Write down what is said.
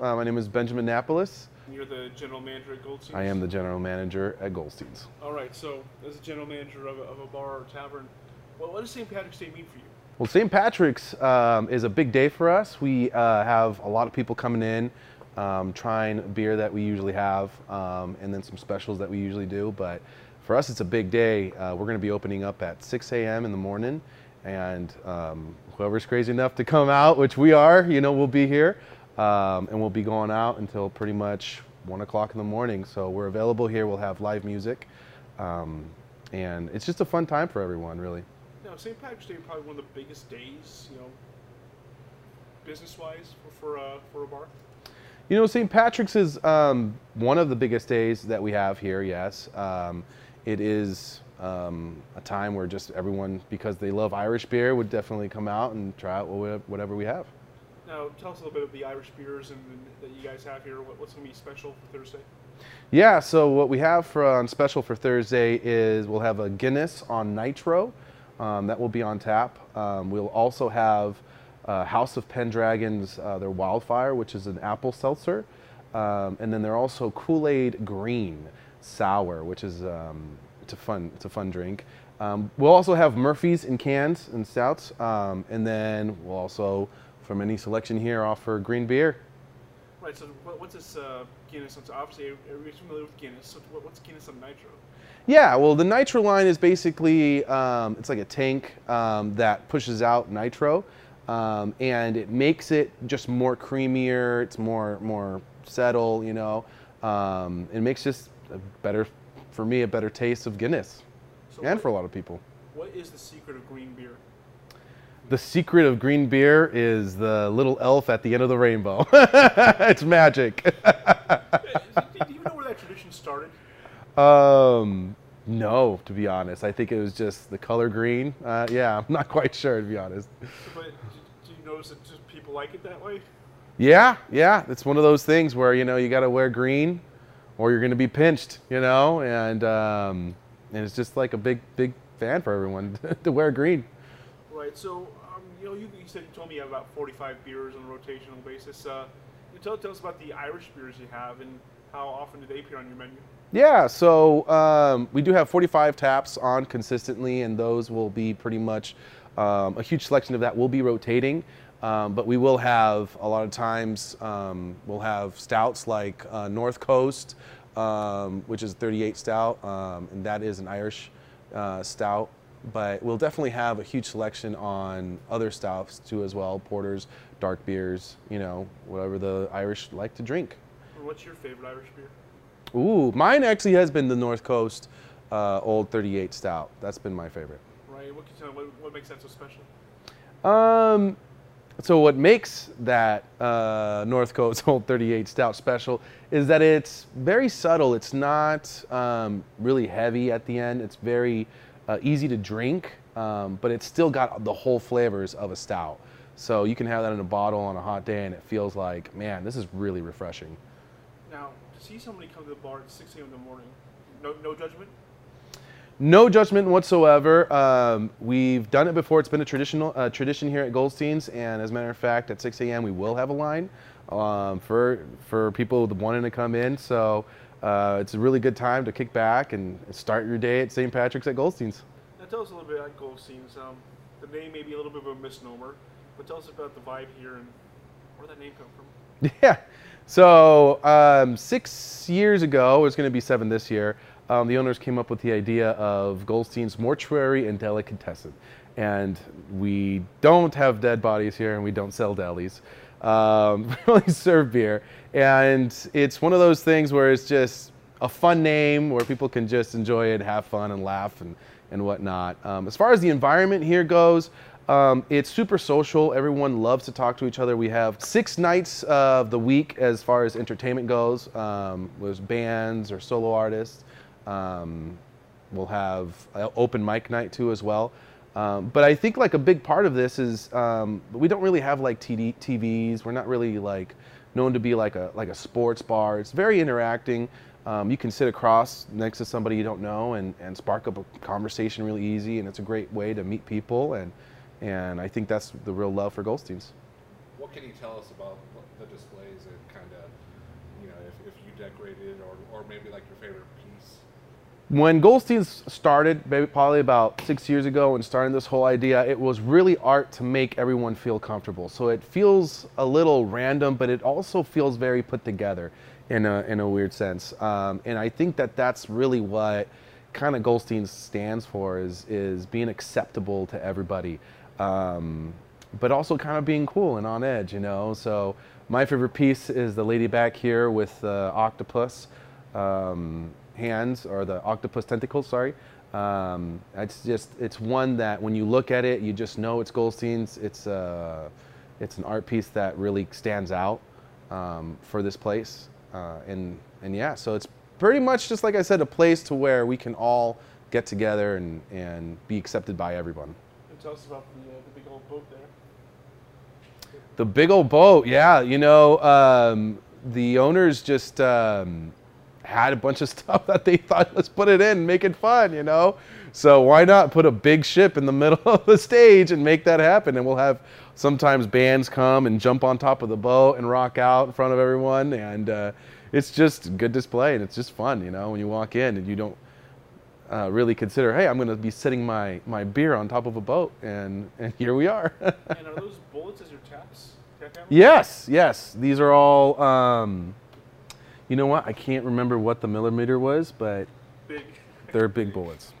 Uh, my name is Benjamin Napoles. You're the general manager at Goldstein's? I am the general manager at Goldstein's. All right, so as a general manager of a, of a bar or tavern, what, what does St. Patrick's Day mean for you? Well, St. Patrick's um, is a big day for us. We uh, have a lot of people coming in, um, trying beer that we usually have, um, and then some specials that we usually do. But for us, it's a big day. Uh, we're going to be opening up at 6 a.m. in the morning, and um, whoever's crazy enough to come out, which we are, you know, we'll be here. Um, and we'll be going out until pretty much one o'clock in the morning. So we're available here. We'll have live music, um, and it's just a fun time for everyone, really. Now, St. Patrick's Day is probably one of the biggest days, you know, business-wise for for, uh, for a bar. You know, St. Patrick's is um, one of the biggest days that we have here. Yes, um, it is um, a time where just everyone, because they love Irish beer, would definitely come out and try out whatever we have. Now, tell us a little bit of the Irish beers and, and that you guys have here. What, what's going to be special for Thursday? Yeah, so what we have for on special for Thursday is we'll have a Guinness on Nitro. Um, that will be on tap. Um, we'll also have uh, House of Pendragon's uh, their Wildfire, which is an apple seltzer, um, and then they're also Kool-Aid Green Sour, which is um, it's a fun it's a fun drink. Um, we'll also have Murphy's in cans and stouts, um, and then we'll also from any selection here offer green beer. Right. So what's this uh, Guinness? So obviously everybody's familiar with Guinness. So what's Guinness on Nitro? Yeah, well, the nitro line is basically um, it's like a tank um, that pushes out nitro, um, and it makes it just more creamier. It's more more settle, you know. Um, it makes just a better, for me, a better taste of Guinness, so and what, for a lot of people. What is the secret of green beer? The secret of green beer is the little elf at the end of the rainbow. it's magic. do you know where that tradition started? Um, no, to be honest. I think it was just the color green. Uh, yeah, I'm not quite sure to be honest. But do you notice that just people like it that way? Yeah, yeah. It's one of those things where you know you got to wear green, or you're going to be pinched. You know, and um, and it's just like a big big fan for everyone to wear green. Right. So you know, you, you, said you told me you have about 45 beers on a rotational basis. Uh, tell, tell us about the Irish beers you have and how often do they appear on your menu? Yeah, so um, we do have 45 taps on consistently, and those will be pretty much um, a huge selection of that will be rotating. Um, but we will have a lot of times um, we'll have stouts like uh, North Coast, um, which is 38 stout, um, and that is an Irish uh, stout. But we'll definitely have a huge selection on other stouts too as well, porters, dark beers, you know, whatever the Irish like to drink. What's your favorite Irish beer? Ooh, mine actually has been the North Coast uh, Old 38 Stout. That's been my favorite. Right. What, can you what, what makes that so special? Um, so what makes that uh, North Coast Old 38 Stout special is that it's very subtle. It's not um, really heavy at the end. It's very uh, easy to drink, um, but it's still got the whole flavors of a stout. So you can have that in a bottle on a hot day, and it feels like, man, this is really refreshing. Now, to see somebody come to the bar at 6 a.m. in the morning, no, no judgment? No judgment whatsoever. Um, we've done it before. It's been a traditional uh, tradition here at Goldstein's, and as a matter of fact, at 6 a.m. we will have a line um, for for people wanting to come in. So uh, it's a really good time to kick back and start your day at St. Patrick's at Goldstein's. Now tell us a little bit about Goldstein's. Um, the name may be a little bit of a misnomer, but tell us about the vibe here and where that name come from. Yeah. So um, six years ago, it's going to be seven this year, um, the owners came up with the idea of Goldstein's Mortuary and Delicatessen. And we don't have dead bodies here and we don't sell delis. Um, we only serve beer. And it's one of those things where it's just a fun name where people can just enjoy it, have fun and laugh and, and whatnot. Um, as far as the environment here goes, um, it's super social. Everyone loves to talk to each other. We have six nights of the week as far as entertainment goes, um, with bands or solo artists. Um, we'll have open mic night too as well. Um, but I think like a big part of this is um, we don't really have like TD, TVs. We're not really like known to be like a like a sports bar. It's very interacting. Um, you can sit across next to somebody you don't know and, and spark up a conversation really easy, and it's a great way to meet people and and I think that's the real love for Goldstein's. What can you tell us about the displays and kind of, you know, if, if you decorated or, or maybe like your favorite piece? When Goldstein started, probably about six years ago, and starting this whole idea, it was really art to make everyone feel comfortable. So it feels a little random, but it also feels very put together in a in a weird sense. Um, and I think that that's really what kind of Goldstein stands for is is being acceptable to everybody, um, but also kind of being cool and on edge, you know. So my favorite piece is the lady back here with the octopus. Um, hands or the octopus tentacles, sorry. Um, it's just, it's one that when you look at it, you just know it's Goldstein's. It's, uh, it's an art piece that really stands out um, for this place. Uh, and, and yeah, so it's pretty much just like I said, a place to where we can all get together and, and be accepted by everyone. And tell us about the, uh, the big old boat there. The big old boat, yeah. You know, um, the owners just um, had a bunch of stuff that they thought, let's put it in, make it fun, you know? So why not put a big ship in the middle of the stage and make that happen? And we'll have sometimes bands come and jump on top of the boat and rock out in front of everyone. And uh, it's just good display and it's just fun, you know, when you walk in and you don't uh, really consider, hey, I'm going to be sitting my, my beer on top of a boat. And, and here we are. and are those bullets as your taps? Yes, yes. These are all. Um, you know what? I can't remember what the millimeter was, but Big. they're big bullets.